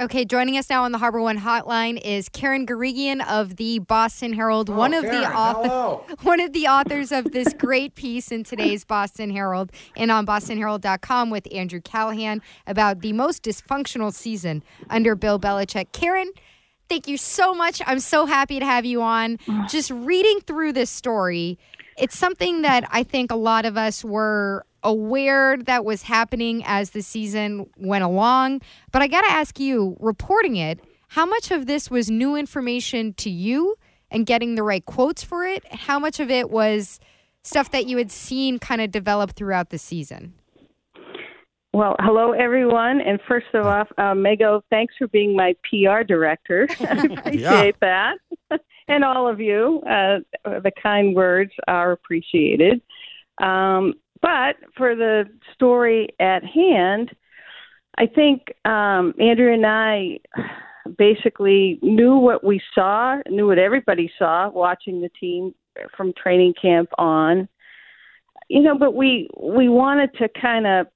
Okay, joining us now on the Harbor One Hotline is Karen Guregian of the Boston Herald, oh, one of Karen, the author, one of the authors of this great piece in today's Boston Herald and on BostonHerald.com with Andrew Callahan about the most dysfunctional season under Bill Belichick. Karen, thank you so much. I'm so happy to have you on. Just reading through this story, it's something that I think a lot of us were aware that was happening as the season went along. But I got to ask you, reporting it, how much of this was new information to you and getting the right quotes for it? How much of it was stuff that you had seen kind of develop throughout the season? Well, hello everyone, and first of all, uh, Mego, thanks for being my PR director. I appreciate that, and all of you. Uh, the kind words are appreciated. Um, but for the story at hand, I think um, Andrew and I basically knew what we saw, knew what everybody saw watching the team from training camp on. You know, but we we wanted to kind of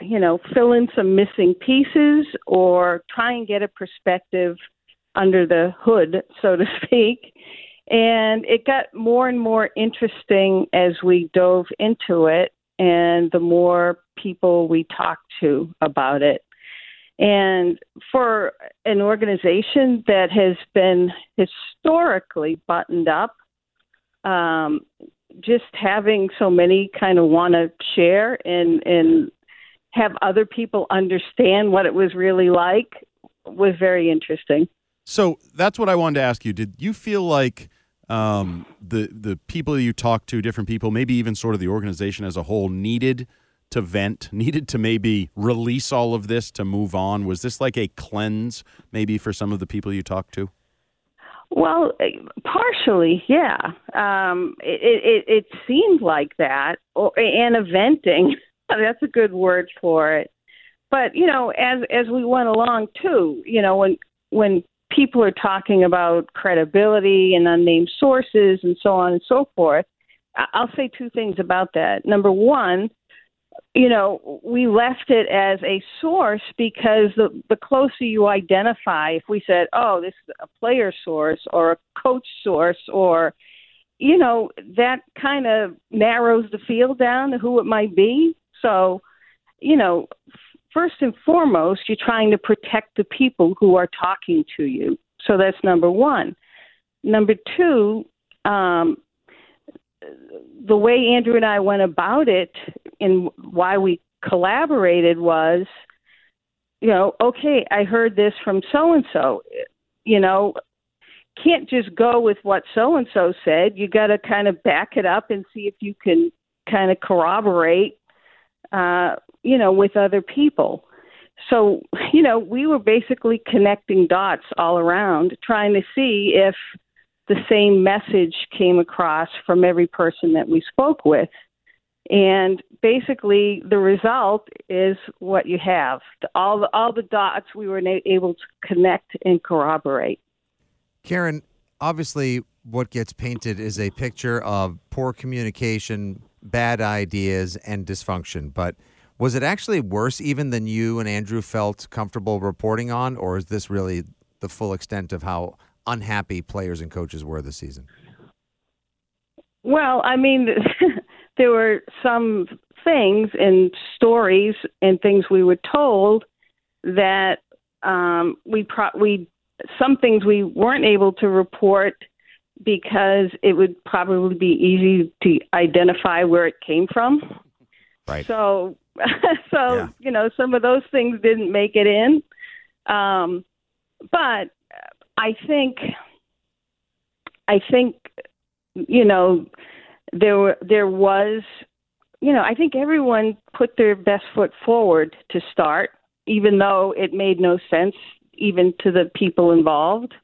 you know, fill in some missing pieces or try and get a perspective under the hood, so to speak. And it got more and more interesting as we dove into it, and the more people we talk to about it. And for an organization that has been historically buttoned up, um, just having so many kind of want to share and, and have other people understand what it was really like was very interesting. So that's what I wanted to ask you. Did you feel like um, the the people you talked to, different people, maybe even sort of the organization as a whole, needed to vent, needed to maybe release all of this to move on? Was this like a cleanse, maybe for some of the people you talked to? Well, partially, yeah. Um, it, it, it seemed like that, or, and a venting. That's a good word for it. But you know, as as we went along too, you know, when when people are talking about credibility and unnamed sources and so on and so forth, I'll say two things about that. Number one, you know, we left it as a source because the the closer you identify, if we said, "Oh, this is a player source or a coach source," or you know, that kind of narrows the field down to who it might be. So, you know, first and foremost, you're trying to protect the people who are talking to you. So that's number one. Number two, um, the way Andrew and I went about it and why we collaborated was, you know, okay, I heard this from so and so. You know, can't just go with what so and so said. You got to kind of back it up and see if you can kind of corroborate, uh, you know, with other people. So, you know, we were basically connecting dots all around, trying to see if the same message came across from every person that we spoke with. And basically, the result is what you have. All the, all the dots we were able to connect and corroborate. Karen, obviously, what gets painted is a picture of poor communication, bad ideas, and dysfunction. But was it actually worse even than you and Andrew felt comfortable reporting on, or is this really the full extent of how unhappy players and coaches were this season? Well, I mean, there were some things and stories and things we were told that um, we pro- we some things we weren't able to report because it would probably be easy to identify where it came from. Right. So, so Yeah. you know, some of those things didn't make it in. Um, but I think, I think, you know, there were there was, you know, I think everyone put their best foot forward to start, even though it made no sense even to the people involved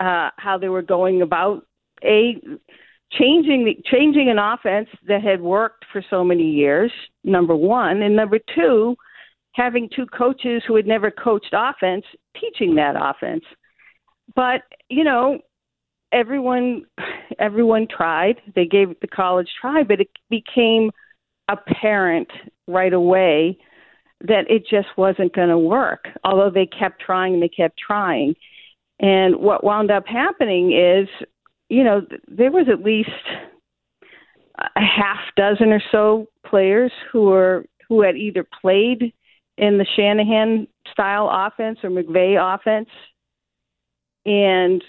uh, how they were going about a changing the changing an offense that had worked for so many years. Number one, and number two, having two coaches who had never coached offense teaching that offense. But you know, everyone everyone tried. They gave it the college try, but it became apparent right away that it just wasn't going to work. Although they kept trying and they kept trying. And what wound up happening is, you know, there was at least a half dozen or so players who were who had either played in the Shanahan style offense or McVay offense, and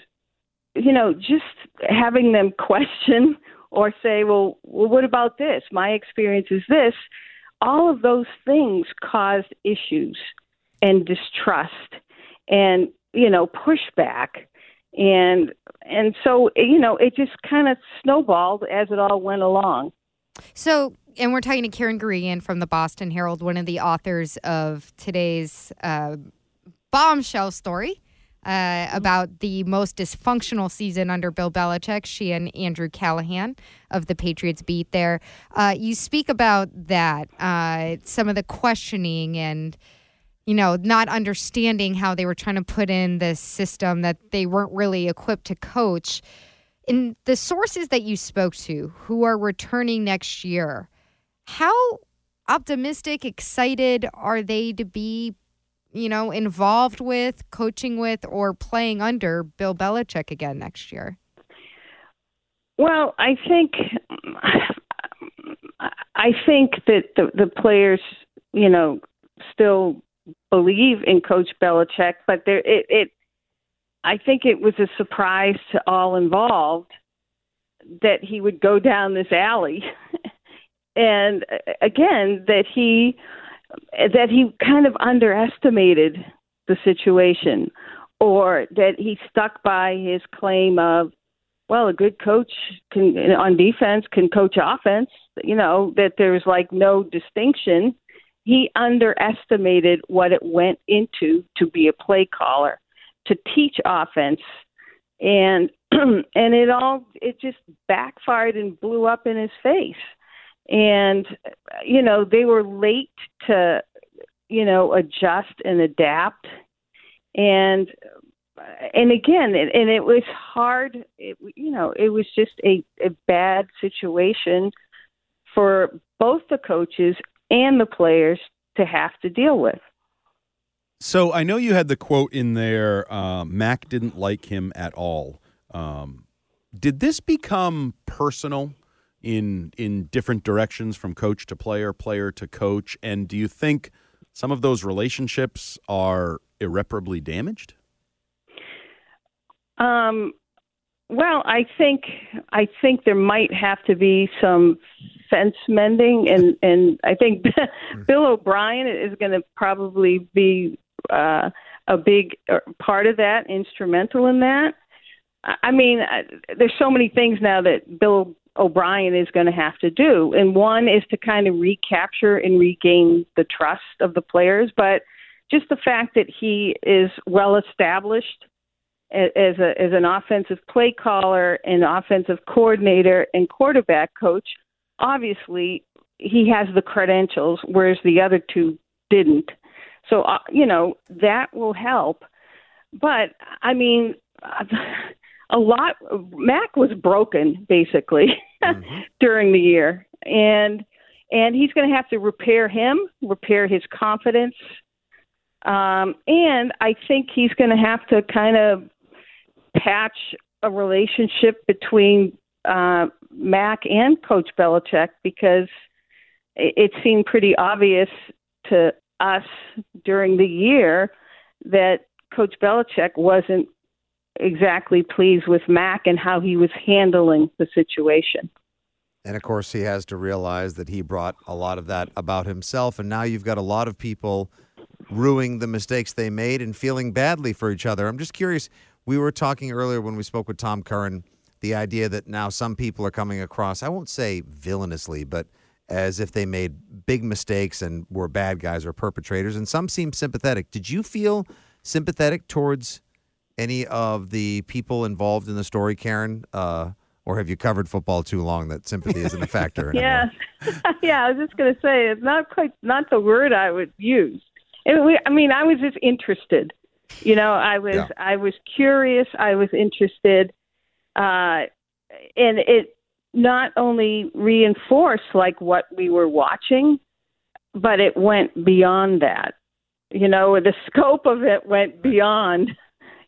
you know, just having them question or say, well, well, what about this? My experience is this. All of those things caused issues and distrust and you know pushback and and so you know it just kind of snowballed as it all went along So, and we're talking to Karen Guregian from the Boston Herald, one of the authors of today's uh, bombshell story uh, about the most dysfunctional season under Bill Belichick. She and Andrew Callahan of the Patriots beat there. Uh, you speak about that, uh, some of the questioning and you know, not understanding how they were trying to put in this system that they weren't really equipped to coach. In the sources that you spoke to who are returning next year, how optimistic, excited are they to be, you know, involved with, coaching with, or playing under Bill Belichick again next year? well i think i think that the the players you know still believe in coach Belichick but there it, it i think it was a surprise to all involved that he would go down this alley. And uh, again that he that he kind of underestimated the situation or that he stuck by his claim of well a good coach can on defense can coach offense you know that there's like no distinction he underestimated what it went into to be a play caller to teach offense. And and it all it just backfired and blew up in his face. And you know they were late to you know adjust and adapt. And and again and, and it was hard it, you know it was just a, a bad situation for both the coaches and the players to have to deal with So I know you had the quote in there. Uh, Mac didn't like him at all. Um, did this become personal in in different directions from coach to player, player to coach? And do you think some of those relationships are irreparably damaged? Um, well, I think I think there might have to be some fence mending, and and I think Bill O'Brien is going to probably be uh, a big uh, part of that, instrumental in that. I mean, I- there's so many things now that Bill O'Brien is going to have to do, and one is to kind of recapture and regain the trust of the players, but just the fact that he is well established as a as an offensive play caller and offensive coordinator and quarterback coach, obviously he has the credentials, whereas the other two didn't. So uh, you know that will help. But I mean, a lot. Mac was broken basically during the year, and and he's going to have to repair him, repair his confidence, um, and I think he's going to have to kind of patch a relationship between uh, Mac and Coach Belichick because it, it seemed pretty obvious to us during the year that Coach Belichick wasn't exactly pleased with Mac and how he was handling the situation. And of course, he has to realize that he brought a lot of that about himself. And now you've got a lot of people ruining the mistakes they made and feeling badly for each other. I'm just curious. We were talking earlier when we spoke with Tom Curran, the idea that now some people are coming across, I won't say villainously, but as if they made big mistakes and were bad guys or perpetrators. And some seem sympathetic. Did you feel sympathetic towards any of the people involved in the story, Karen? Uh, or have you covered football too long that sympathy isn't a factor? yeah, yeah. I was just going to say it's not quite not the word I would use. It, I mean, I was just interested. You know, I was Yeah. I was curious. I was interested, uh, and it not only reinforced like what we were watching, but it went beyond that. You know, the scope of it went beyond,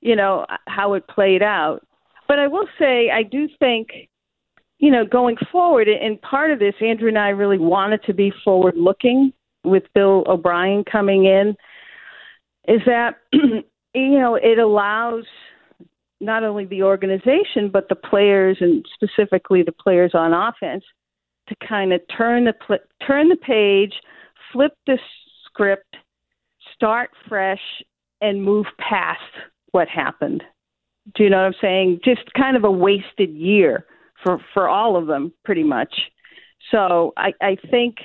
you know, how it played out. But I will say, I do think, you know, going forward, and part of this, Andrew and I really wanted to be forward looking with Bill O'Brien coming in, is that, you know, it allows not only the organization, but the players, and specifically the players on offense, to kind of turn the pl- turn the page, flip the script, start fresh, and move past what happened. Do you know what I'm saying? Just kind of a wasted year for for all of them, pretty much. So I, I think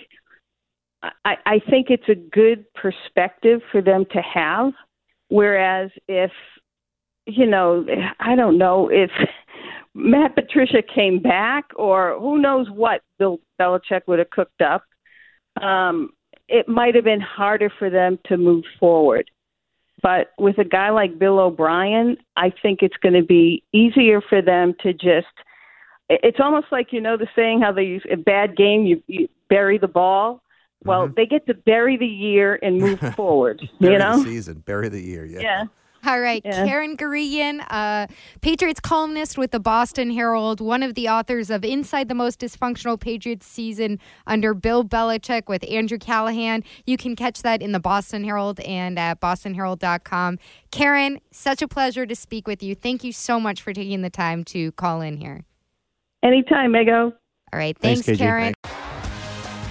I, I think it's a good perspective for them to have. Whereas if you know, I don't know if Matt Patricia came back or who knows what Bill Belichick would have cooked up, um, it might have been harder for them to move forward. But with a guy like Bill O'Brien, I think it's going to be easier for them to just. It's almost like you know the saying how they use a bad game you, you bury the ball. Well, they get to bury the year and move forward. Bury you know, the season, bury the year. Yeah. yeah. All right, Yeah. Karen Guregian, uh, Patriots columnist with the Boston Herald, one of the authors of Inside the Most Dysfunctional Patriots Season under Bill Belichick with Andrew Callahan. You can catch that in the Boston Herald and at bostonherald.com. Karen, such a pleasure to speak with you. Thank you so much for taking the time to call in here. Anytime, Mego. All right, Thanks, thanks, KG. Karen.